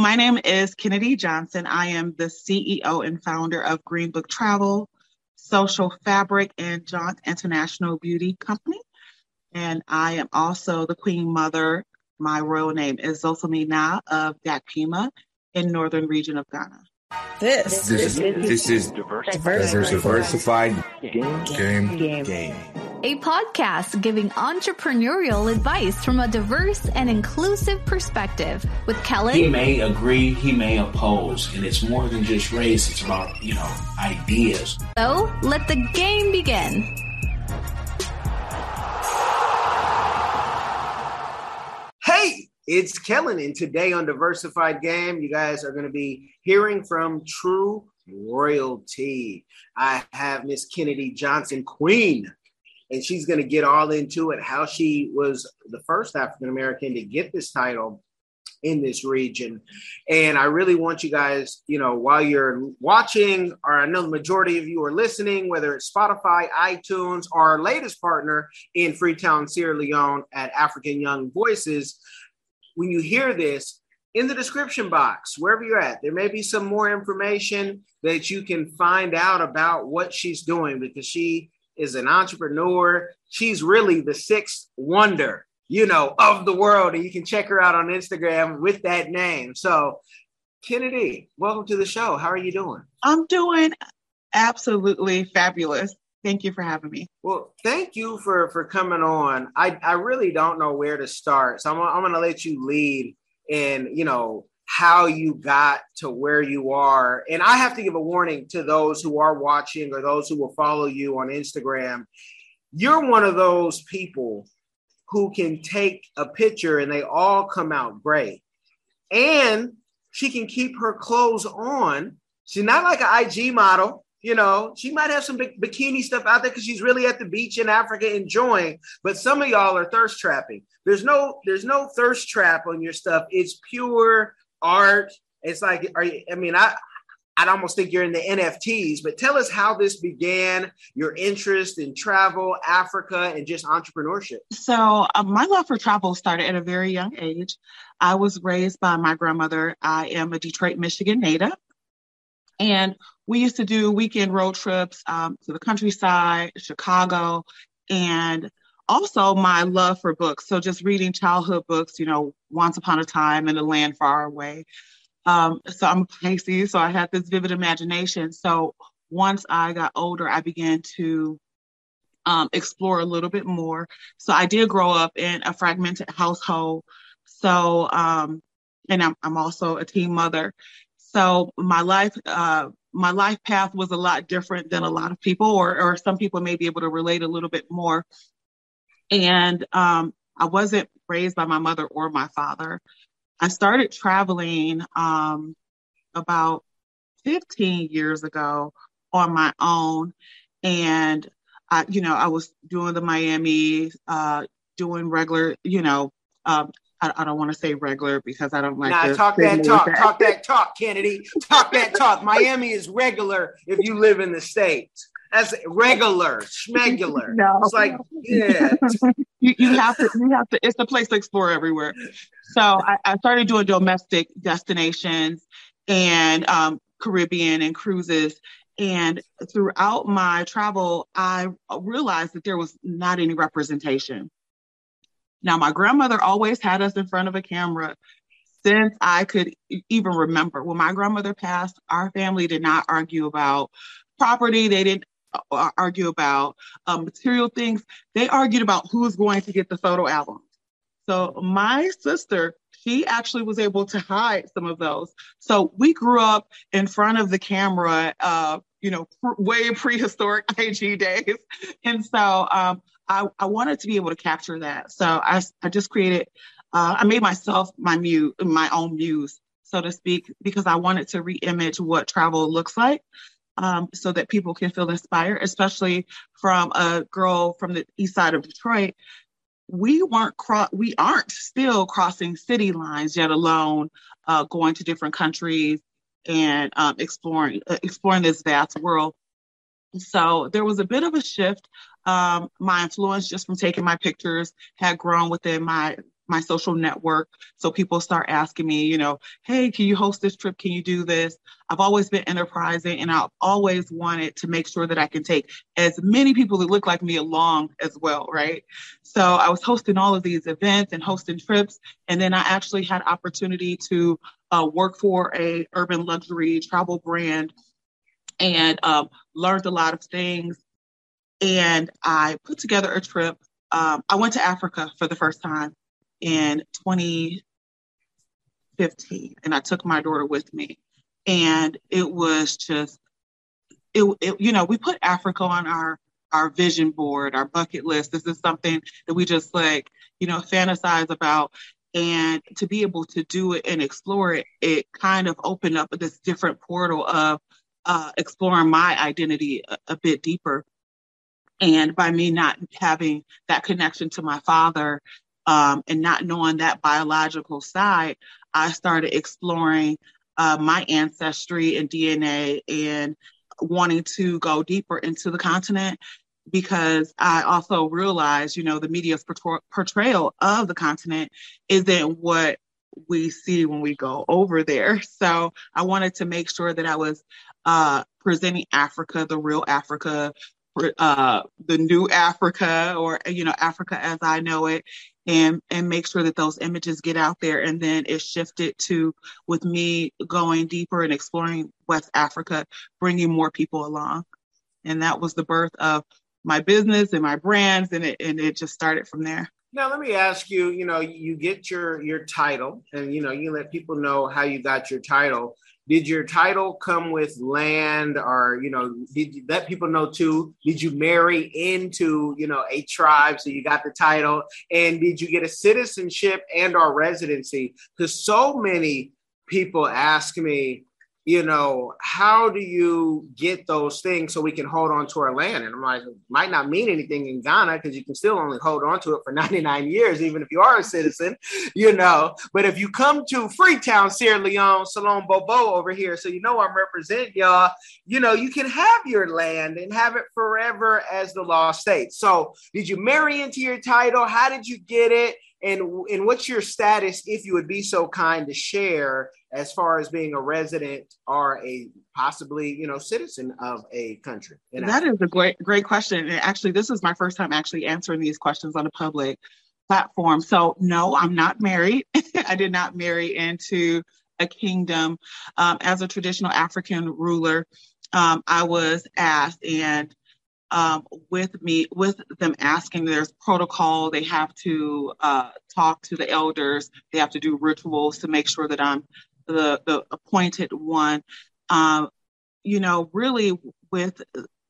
My name is Kennedy Johnson. I am the CEO and founder of Green Book Travel, Social Fabric, and Jaunt International Beauty Company. And I am also the Queen Mother. My royal name is Zosamina of Dakpima in northern region of Ghana. This, This this, is this is diversified game game game. A podcast giving entrepreneurial advice from a diverse and inclusive perspective with Kellen. He may agree, he may oppose, and it's more than just race. It's about you know ideas. so let the game begin. Hey, it's Kellen, and today on Diversified Game, you guys are going to be hearing from True Royalty. I have Miss Kennedy Johnson, Queen, and she's going to get all into it how she was the first African American to get this title in this region. And I really want you guys, you know, while you're watching, or I know the majority of you are listening, whether it's Spotify, iTunes, or our latest partner in Freetown, Sierra Leone at African Young Voices, when you hear this, in the description box, wherever you're at, there may be some more information that you can find out about what she's doing because she is an entrepreneur. She's really the sixth wonder, you know, of the world. And you can check her out on Instagram with that name. So, Kennedy, welcome to the show. How are you doing? I'm doing absolutely fabulous. Thank you for having me. Well, thank you for for coming on. I I really don't know where to start, so I'm I'm going to let you lead and you know how you got to where you are. And I have to give a warning to those who are watching or those who will follow you on Instagram. You're one of those people who can take a picture and they all come out great. And she can keep her clothes on. She's not like an IG model. You know, she might have some bikini stuff out there because she's really at the beach in Africa enjoying. But some of y'all are thirst trapping. There's no, there's no thirst trap on your stuff. It's pure art. It's like, are you? I mean, I, I'd almost think you're in the NFTs. But tell us how this began. Your interest in travel, Africa, and just entrepreneurship. So, uh, my love for travel started at a very young age. I was raised by my grandmother. I am a Detroit, Michigan native. And we used to do weekend road trips um, to the countryside, Chicago, and also my love for books. So just reading childhood books, you know, Once Upon a Time in a Land Far Away. Um, so I'm a Pisces, so I had this vivid imagination. So once I got older, I began to um, explore a little bit more. So I did grow up in a fragmented household. So, um, and I'm, I'm also a teen mother. So my life, uh, my life path was a lot different than a lot of people, or, or some people may be able to relate a little bit more. And um, I wasn't raised by my mother or my father. I started traveling um, about 15 years ago on my own. And, I, you know, I was doing the Miami, uh, doing regular, you know, um, I, I don't want to say regular because I don't like Nah, to talk that talk, that. talk that talk, Kennedy. Talk that talk. Miami is regular if you live in the States. That's regular, schmegular. No. It's like, yeah. you, you have to you have to it's the place to explore everywhere so i, I started doing domestic destinations and um, caribbean and cruises and throughout my travel i realized that there was not any representation now my grandmother always had us in front of a camera since i could even remember when my grandmother passed our family did not argue about property they didn't argue about um, material things they argued about who's going to get the photo album. So my sister, she actually was able to hide some of those. So we grew up in front of the camera, uh, you know, way prehistoric IG days. And so um, I, I wanted to be able to capture that. So I, I just created, uh, I made myself my muse, my own muse, so to speak, because I wanted to re-image what travel looks like um, so that people can feel inspired, especially from a girl from the east side of Detroit. We weren't cro- we aren't still crossing city lines, yet alone uh, going to different countries and um, exploring uh, exploring this vast world. So there was a bit of a shift. Um, my influence just from taking my pictures had grown within my my social network. So people start asking me, you know, hey, can you host this trip? Can you do this? I've always been enterprising and I've always wanted to make sure that I can take as many people that look like me along as well, right? So I was hosting all of these events and hosting trips. And then I actually had opportunity to uh, work for a urban luxury travel brand and um, learned a lot of things. And I put together a trip. Um, I went to Africa for the first time in 2015 and I took my daughter with me. And it was just, it, it, you know, we put Africa on our our vision board, our bucket list. This is something that we just like, you know, fantasize about. And to be able to do it and explore it, it kind of opened up this different portal of uh, exploring my identity a, a bit deeper. And by me not having that connection to my father um, and not knowing that biological side, I started exploring uh, my ancestry and DNA and wanting to go deeper into the continent because I also realized, you know, the media's portrayal of the continent isn't what we see when we go over there. So I wanted to make sure that I was uh, presenting Africa, the real Africa, uh, the new Africa, or you know, Africa as I know it, and and make sure that those images get out there. And then it shifted to with me going deeper and exploring west africa bringing more people along. And that was the birth of my business and my brands and it and it just started from there. Now let me ask you you know you get your your title and you know you let people know how you got your title did your title come with land or you know did you let people know too did you marry into you know a tribe so you got the title? And did you get a citizenship and or residency? Because so many people ask me you know, how do you get those things so we can hold on to our land? And I'm like, might not mean anything in Ghana because you can still only hold on to it for 99 years, even if you are a citizen, you know. But if you come to Freetown, Sierra Leone, Salone Bobo over here, so you know I'm representing y'all, you know, you can have your land and have it forever as the law states. So did you marry into your title? How did you get it? And and what's your status if you would be so kind to share as far as being a resident or a possibly you know citizen of a country? That is a great great question. And actually this is my first time actually answering these questions on a public platform. So no i'm not married. I did not marry into a kingdom. Um, as a traditional african ruler um, i was asked and um, with me with them asking. There's protocol. They have to uh, talk to the elders. They have to do rituals to make sure that i'm the, the appointed one. Um, you know really with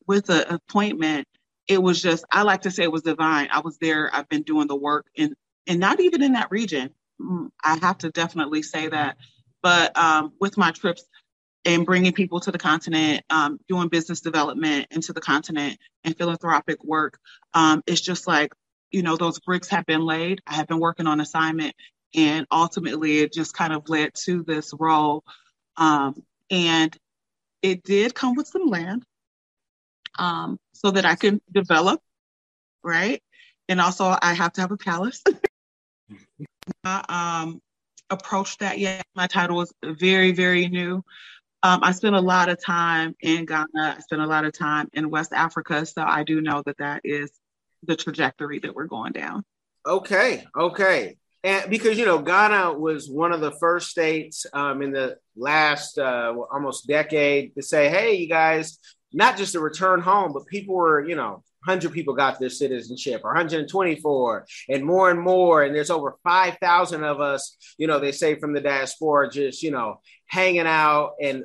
with the appointment it was just i like to say it was divine. I was there. I've been doing the work and and not even in that region. Mm, i have to definitely say that. But um, with my trips and bringing people to the continent, um, doing business development into the continent and philanthropic work. Um, it's just like, you know, those bricks have been laid. I have been working on assignment and ultimately it just kind of led to this role. Um, and it did come with some land um, so that I can develop, right? And also I have to have a palace. I um, approached that yet. My title was very, very new. Um, I spent a lot of time in Ghana. I spent a lot of time in West Africa. So I do know that that is the trajectory that we're going down. Okay. Okay. And because, you know, Ghana was one of the first states um, in the last uh, almost decade to say, hey, you guys, not just to return home, but people were, you know, 100 people got their citizenship or 124 and more and more and there's over 5000 of us you know they say from the diaspora just you know hanging out and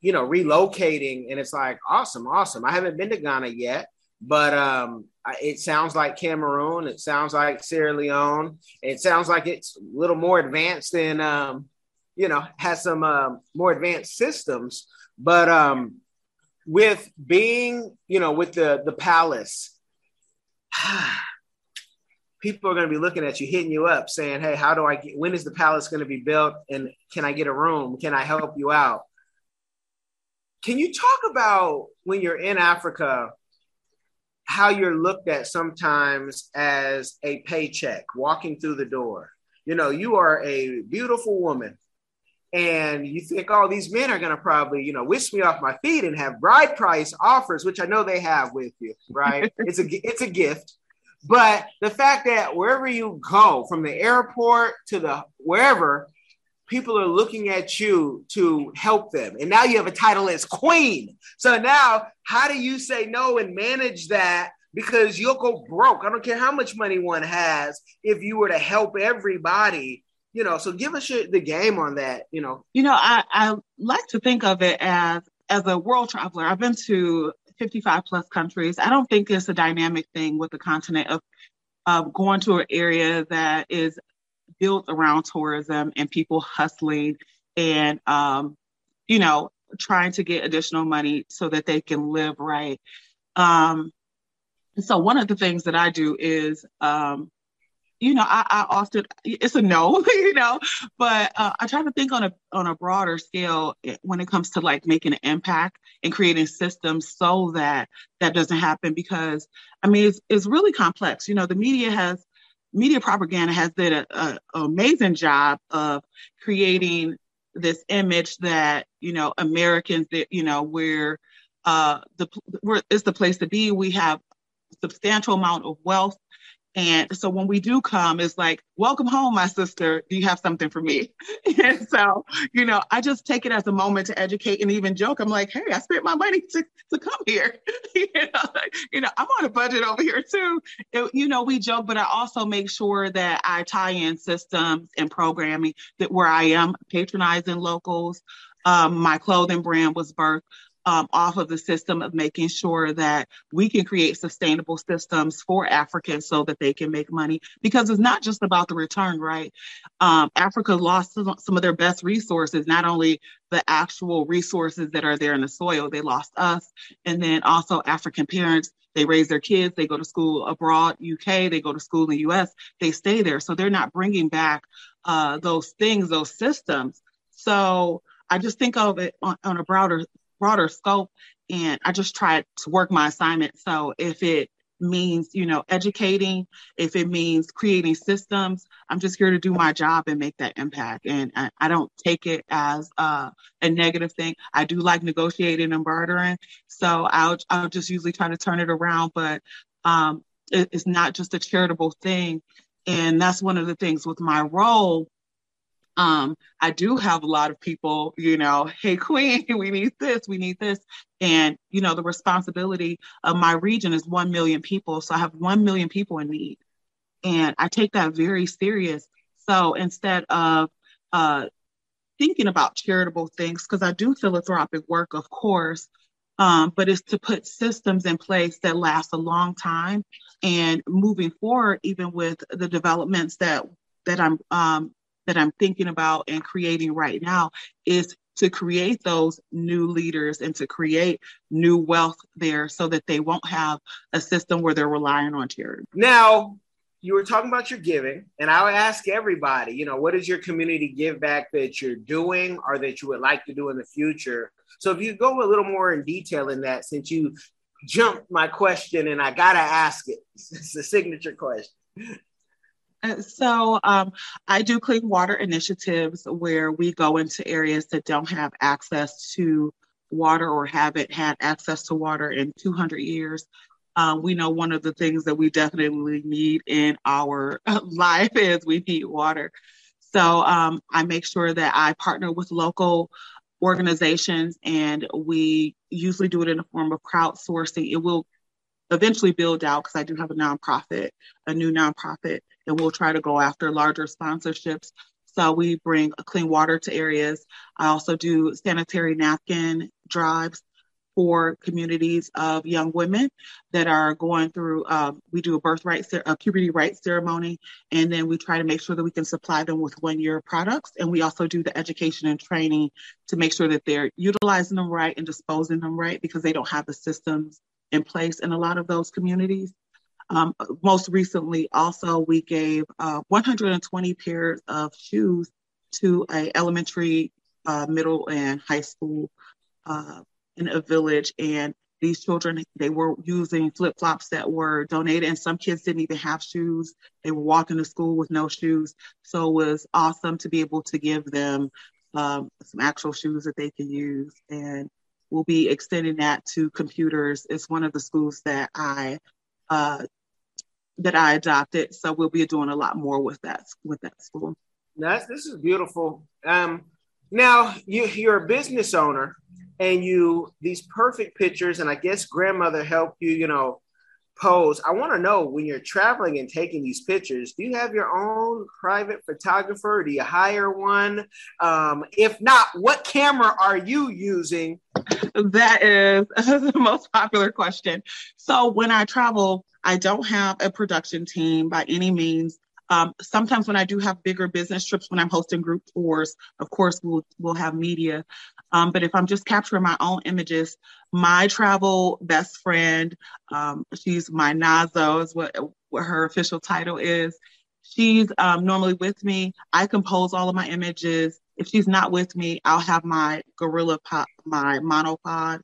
you know relocating and it's like awesome awesome. I haven't been to ghana yet but um it sounds like cameroon it sounds like sierra leone it sounds like it's a little more advanced than um you know has some um, more advanced systems but um with being, you know, with the the palace, people are going to be looking at you, hitting you up, saying, "Hey, how do I get? When is the palace going to be built? And can I get a room? Can I help you out?" Can you talk about when you're in Africa, how you're looked at sometimes as a paycheck walking through the door? you know, you are a beautiful woman and you think, oh, these men are going to probably, you know, wish me off my feet and have bride price offers, which I know they have with you, right? it's a it's a gift, but the fact that wherever you go, from the airport to the wherever, people are looking at you to help them, and now you have a title as queen. So now, how do you say no and manage that? Because you'll go broke. I don't care how much money one has if you were to help everybody you know so give us your, the game on that you know. You know I, I like to think of it as as a world traveler. I've been to 55 plus countries. I don't think it's a dynamic thing with the continent of of going to an area that is built around tourism and people hustling and um you know trying to get additional money so that they can live right. Um so one of the things that i do is um you know, I, I, often it's a no, you know, but uh, I try to think on a on a broader scale eh, when it comes to like making an impact and creating systems so that that doesn't happen because I mean it's it's really complex. You know, the media has media propaganda has did an amazing job of creating this image that you know Americans that you know we're uh the we're, it's the place to be. We have substantial amount of wealth and so when we do come, it's like, welcome home, my sister. Do you have something for me? and so, you know, I just take it as a moment to educate and even joke. I'm like, hey, I spent my money to, to come here. you, know, you know, I'm on a budget over here too. It, you know, we joke, but I also make sure that I tie in systems and programming that where I am patronizing locals. Um, my clothing brand was birthed um, off of the system of making sure that we can create sustainable systems for Africans so that they can make money. Because it's not just about the return, right? Um, Africa lost some of their best resources, not only the actual resources that are there in the soil, they lost us. And then also African parents, they raise their kids, they go to school abroad, UK, they go to school in the US, they stay there. So they're not bringing back uh, those things, those systems. So I just think of it on, on a broader broader scope and I just try to work my assignment. So if it means, you know, educating, if it means creating systems, I'm just here to do my job and make that impact. And I, I don't take it as a negative thing. I do like negotiating and bartering. So I'll, I'll just usually try to turn it around, but um, it, it's not just a charitable thing. And that's one of the things with my role um, I do have a lot of people, you know, hey, Queen, we need this, we need this. And, you know, the responsibility of my region is 1 million people. So I have 1 million people in need. And I take that very serious. So instead of uh, thinking about charitable things, because I do philanthropic work, of course, um, but it's to put systems in place that last a long time and moving forward, even with the developments that that I'm um, that I'm thinking about and creating right now is to create those new leaders and to create new wealth there so that they won't have a system where they're relying on charity. Now, you were talking about your giving, and I would ask everybody, you know, what is your community give back that you're doing or that you would like to do in the future? So if you go a little more in detail in that, since you jumped my question and I gotta ask it, it's a signature question. So um, I do clean water initiatives where we go into areas that don't have access to water or haven't had access to water in 200 years. Uh, we know one of the things that we definitely need in our life is we need water. So um, I make sure that I partner with local organizations and we usually do it in the form of crowdsourcing. It will eventually build out because I do have a nonprofit, a new nonprofit and we'll try to go after larger sponsorships. So we bring clean water to areas. I also do sanitary napkin drives for communities of young women that are going through. Um, we do a birthright, a puberty rights ceremony, and then we try to make sure that we can supply them with one-year products. And we also do the education and training to make sure that they're utilizing them right and disposing them right because they don't have the systems in place in a lot of those communities. Um, most recently, also, we gave uh, 120 pairs of shoes to a elementary, uh, middle, and high school uh, in a village, and these children they were using flip flops that were donated, and some kids didn't even have shoes. They were walking to school with no shoes. So it was awesome to be able to give them um, some actual shoes that they can use. And we'll be extending that to computers. It's one of the schools that I uh, that I adopted. So we'll be doing a lot more with that with that school. That's this is beautiful. Um, now you you're a business owner and you these perfect pictures, and I guess grandmother helped you, you know, pose. I want to know when you're traveling and taking these pictures, do you have your own private photographer? Do you hire one? Um, if not, what camera are you using? That is the most popular question. So when I travel, I don't have a production team by any means. Um, sometimes when I do have bigger business trips, when I'm hosting group tours, of course we'll we'll have media. Um, but if I'm just capturing my own images, my travel best friend, um, she's my Nazo, is what what her official title is. She's um, normally with me. I compose all of my images. If she's not with me, I'll have my Gorilla Pod, my monopod,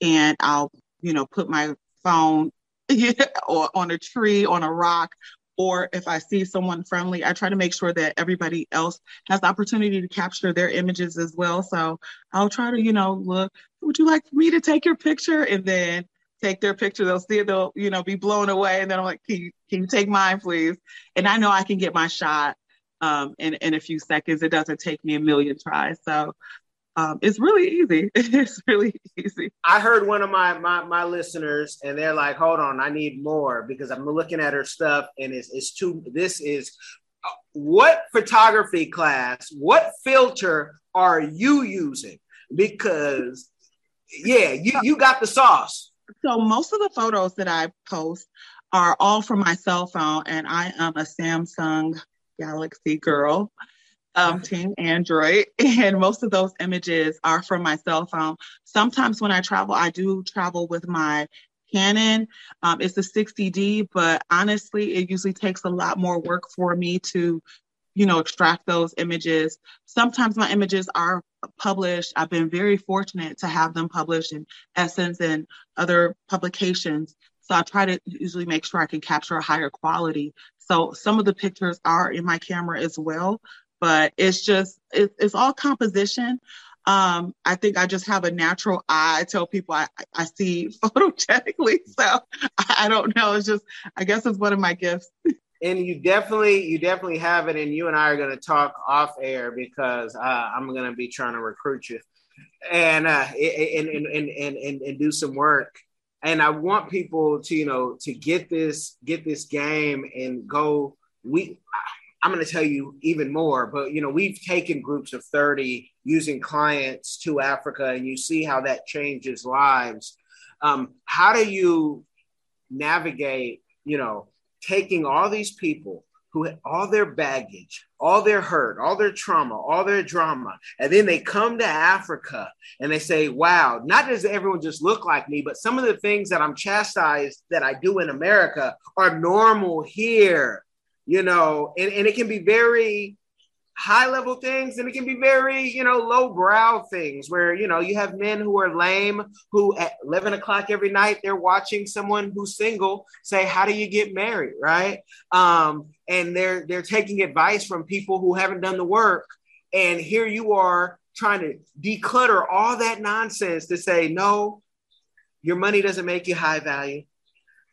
and I'll you know put my phone or on a tree, on a rock, or if I see someone friendly, I try to make sure that everybody else has the opportunity to capture their images as well. So I'll try to, you know, look, would you like me to take your picture? And then take their picture. They'll see it, they'll, you know, be blown away. And then I'm like, can you, can you take mine, please? And I know I can get my shot um, in, in a few seconds. It doesn't take me a million tries. So um, it's really easy. it's really easy. I heard one of my, my my listeners, and they're like, "Hold on, I need more because I'm looking at her stuff, and it's it's too. This is what photography class? What filter are you using? Because yeah, you you got the sauce. So most of the photos that I post are all from my cell phone, and I am a Samsung Galaxy girl um, Team Android, and most of those images are from my cell phone. Sometimes when I travel, I do travel with my Canon. Um, it's a 60D, but honestly, it usually takes a lot more work for me to, you know, extract those images. Sometimes my images are published. I've been very fortunate to have them published in Essence and other publications. So I try to usually make sure I can capture a higher quality. So some of the pictures are in my camera as well, but it's just it, it's all composition. Um, I think I just have a natural eye. I tell people I, I see photogenically, so I, don't know. It's just I guess it's one of my gifts. and you definitely you definitely have it and you and i are going to talk off air because uh, i'm going to be trying to recruit you and uh and, and, and and and and do some work and i want people to you know to get this get this game and go we I'm going to tell you even more, but you know, we've taken groups of 30 using clients to Africa, and you see how that changes lives. Um, how do you navigate, you know, taking all these people who had all their baggage, all their hurt, all their trauma, all their drama, and then they come to Africa and they say, "Wow, not does everyone just look like me, but some of the things that I'm chastised that I do in America are normal here." You know, and, and it can be very high level things and it can be very, you know, low brow things where, you know, you have men who are lame who at 11 o'clock every night, they're watching someone who's single say, how do you get married? Right. Um, and they're, they're taking advice from people who haven't done the work. And here you are trying to declutter all that nonsense to say, no, your money doesn't make you high value.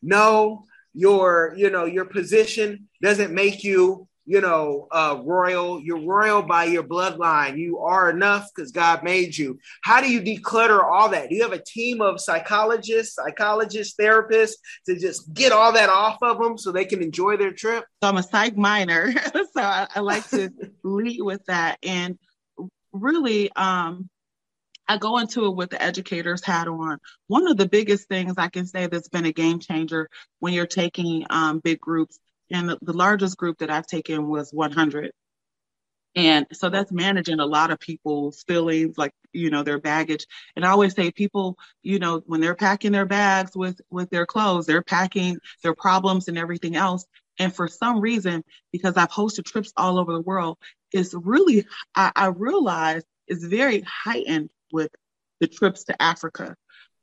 No, your you know your position doesn't make you you know uh, royal. You're royal by your bloodline. You are enough because god made you. How do you declutter all that? Do you have a team of psychologists psychologists therapists to just get all that off of them so they can enjoy their trip? So i'm a psych minor so I, I like to lead with that. And really um I go into it with the educator's hat on. One of the biggest things I can say that's been a game changer when you're taking um, big groups, and the, the largest group that I've taken was 100. And so that's managing a lot of people's feelings, like, you know, their baggage. And I always say people, you know, when they're packing their bags with, with their clothes, they're packing their problems and everything else. And for some reason, because I've hosted trips all over the world, it's really, I, I realize it's very heightened with the trips to Africa.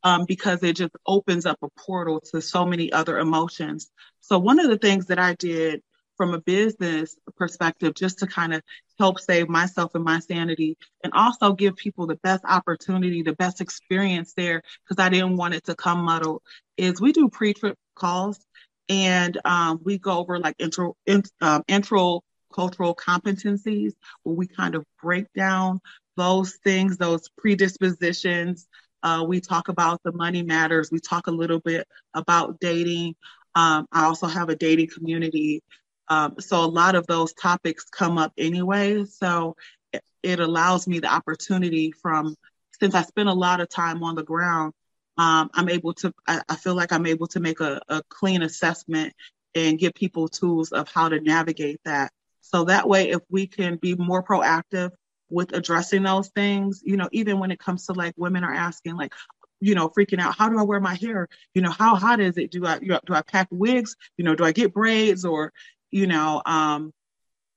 um, because it just opens up a portal to so many other emotions. So, one of the things that I did from a business perspective, just to kind of help save myself and my sanity, and also give people the best opportunity, the best experience there, because I didn't want it to come muddled, is we do pre trip calls and um, we go over like intro, in, um, intro cultural competencies where we kind of break down those things, those predispositions. Uh, we talk about the money matters. We talk a little bit about dating. Um, I also have a dating community. Um, so a lot of those topics come up anyway. So it, it, allows me the opportunity from, since I spend a lot of time on the ground, um, I'm able to, I, I, feel like I'm able to make a, a clean assessment and give people tools of how to navigate that. So that way, if we can be more proactive with addressing those things, you know, even when it comes to like women are asking, like, you know, freaking out, how do I wear my hair? You know, how hot is it? Do I you know, do I pack wigs? You know, do I get braids or, you know, um,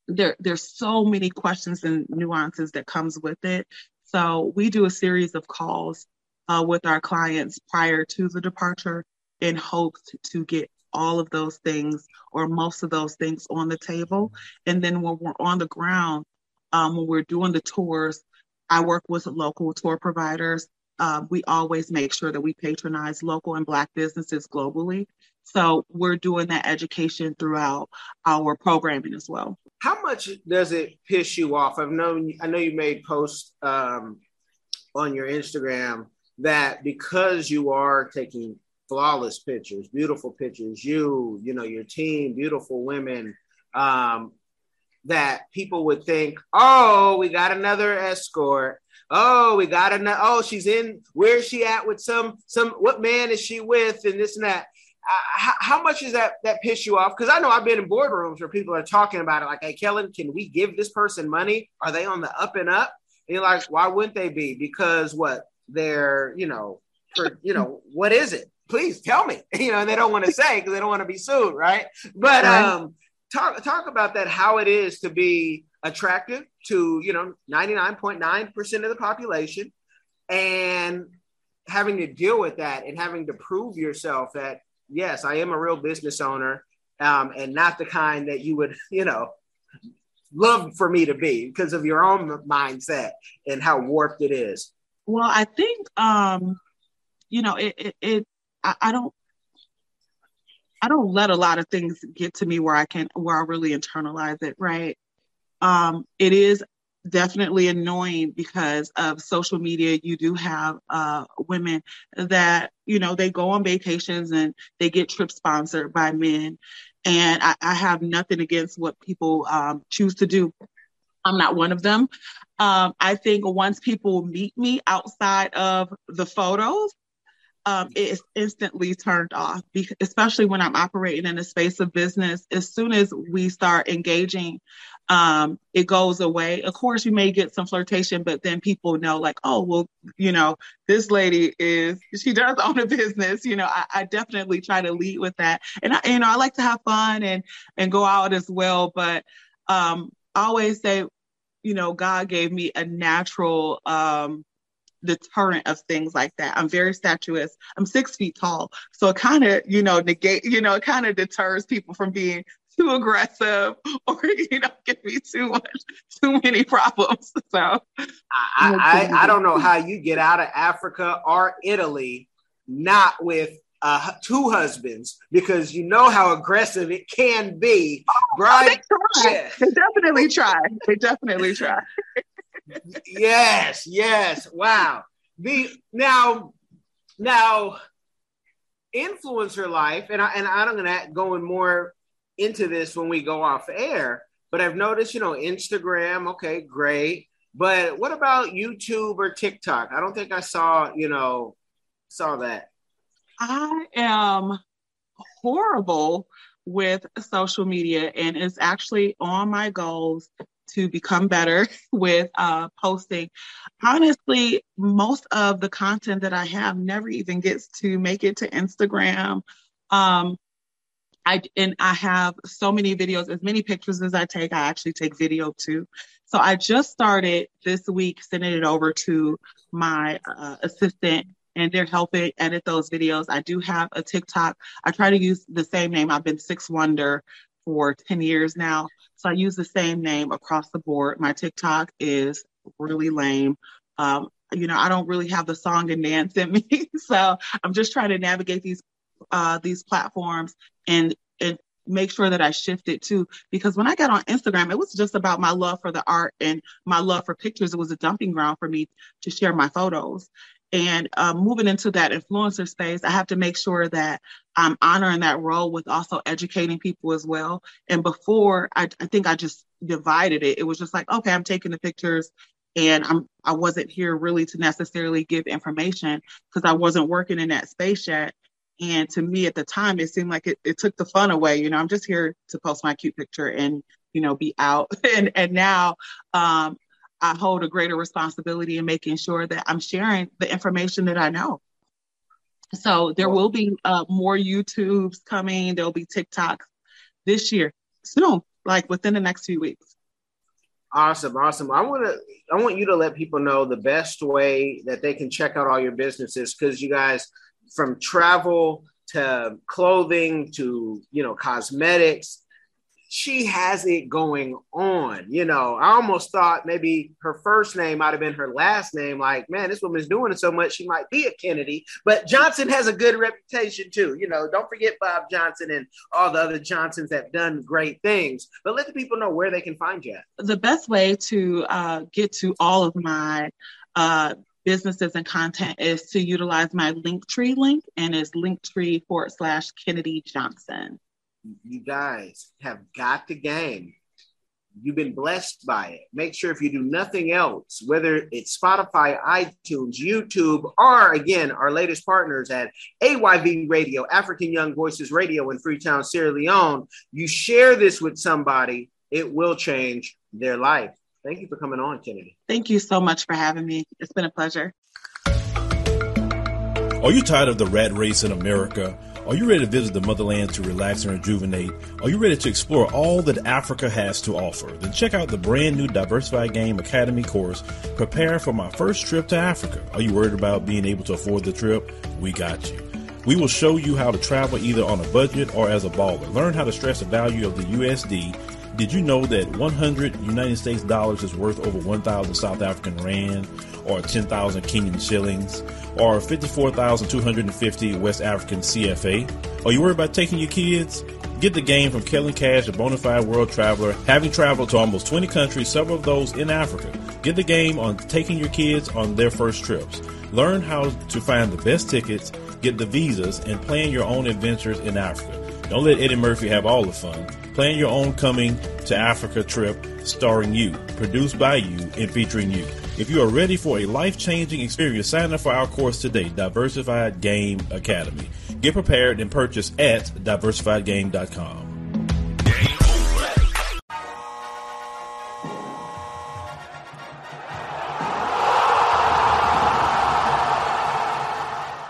there there's so many questions and nuances that comes with it. So we do a series of calls uh, with our clients prior to the departure in hopes to get all of those things or most of those things on the table. And then when we're on the ground, um, when we're doing the tours, I work with local tour providers. Uh, we always make sure that we patronize local and Black businesses globally. So we're doing that education throughout our programming as well. How much does it piss you off? I've known, I know you made posts um, on your Instagram that because you are taking flawless pictures, beautiful pictures, you, you know, your team, beautiful women, um, that people would think, oh, we got another escort. Oh, we got another. Oh, she's in. Where's she at with some some? What man is she with? And this and that. Uh, how, how, much is that that piss you off? Because I know I've been in boardrooms where people are talking about it, like, "Hey, Kellen, can we give this person money? Are they on the up and up?" And you're like, "Why wouldn't they be? Because what? They're, you know, for you know, what is it? Please tell me. You know, and they don't want to say because they don't want to be sued, right? But um, talk talk about that how it is to be attractive to you know 99.9% of the population and having to deal with that and having to prove yourself that yes i am a real business owner um, and not the kind that you would you know love for me to be because of your own mindset and how warped it is. Well i think um you know it it, it I, I don't I don't let a lot of things get to me where I can where I really internalize it, right? Um, it is definitely annoying because of social media. You do have uh, women that you know they go on vacations and they get trips sponsored by men, and I, I have nothing against what people um, choose to do. I'm not one of them. Um, I think once people meet me outside of the photos, um, it's instantly turned off, especially when I'm operating in a space of business. As soon as we start engaging, um, it goes away. Of course, you may get some flirtation, but then people know, like, oh, well, you know, this lady is, she does own a business. You know, I, I definitely try to lead with that. And I, you know, I like to have fun and, and go out as well. But um, I always say, you know, God gave me a natural, um, deterrent of things like that. I'm very statuous. I'm six feet tall. So it kind of, you know, negate, you know, it kind of deters people from being too aggressive or, you know, give me too much, too many problems. So I, I, I don't know how you get out of Africa or Italy not with uh, two husbands because you know how aggressive it can be. Oh, They, try. Yeah. they definitely try. They definitely try yes, yes. Wow. The now, now, influencer life, and I and I'm gonna go in more into this when we go off air. But I've noticed, you know, Instagram. Okay, great. But what about YouTube or TikTok? I don't think I saw, you know, saw that. I am horrible with social media and it's actually on my goals to become better with uh, posting. Honestly, most of the content that I have never even gets to make it to Instagram. Um, I and I have so many videos, as many pictures as I take, I actually take video too. So I just started this week sending it over to my uh, assistant and they're helping edit those videos. I do have a TikTok. I try to use the same name. I've been Six Wonder for 10 years now. So I use the same name across the board. My TikTok is really lame. Um, you know, I don't really have the song and dance in me. so I'm just trying to navigate these uh, these platforms and and make sure that I shift it too. Because when I got on Instagram, it was just about my love for the art and my love for pictures. It was a dumping ground for me to share my photos. And um, moving into that influencer space, I have to make sure that I'm honoring that role with also educating people as well. And before, I, I think I just divided it. It was just like, okay, I'm taking the pictures and I'm I wasn't here really to necessarily give information because I wasn't working in that space yet. And to me at the time, it seemed like it, it took the fun away. You know, I'm just here to post my cute picture and, you know, be out. and and now um, I hold a greater responsibility in making sure that I'm sharing the information that I know. So there will be uh, more YouTubes coming. There'll be TikToks this year soon, like within the next few weeks. Awesome, awesome. I want to I want you to let people know the best way that they can check out all your businesses because you guys from travel to clothing to you know cosmetics she has it going on. You know, I almost thought maybe her first name might have been her last name. Like, man, this woman's doing it so much, she might be a Kennedy. But Johnson has a good reputation too. You know, don't forget Bob Johnson and all the other Johnsons that have done great things. But let the people know where they can find you. The best way to uh, get to all of my uh, businesses and content is to utilize my Linktree link, and it's Linktree forward slash Kennedy Johnson you guys have got the game. You've been blessed by it. Make sure if you do nothing else, whether it's Spotify, iTunes, YouTube, or again, our latest partners at AYV Radio, African Young Voices Radio in Freetown, Sierra Leone, you share this with somebody, it will change their life. Thank you for coming on, Kennedy. Thank you so much for having me. It's been a pleasure. Are you tired of the rat race in America? Are you ready to visit the motherland to relax and rejuvenate? Are you ready to explore all that Africa has to offer? Then check out the brand new Diversified Game Academy course, Prepare for My First Trip to Africa. Are you worried about being able to afford the trip? We got you. We will show you how to travel either on a budget or as a baller. Learn how to stress the value of the USD did you know that 100 United States dollars is worth over 1,000 South African rand or 10,000 Kenyan shillings or 54,250 West African CFA? Are you worried about taking your kids? Get the game from Kellen Cash, a bona fide world traveler, having traveled to almost 20 countries, several of those in Africa. Get the game on taking your kids on their first trips. Learn how to find the best tickets, get the visas, and plan your own adventures in Africa. Don't let Eddie Murphy have all the fun. Plan your own coming to Africa trip starring you, produced by you, and featuring you. If you are ready for a life changing experience, sign up for our course today, Diversified Game Academy. Get prepared and purchase at diversifiedgame.com.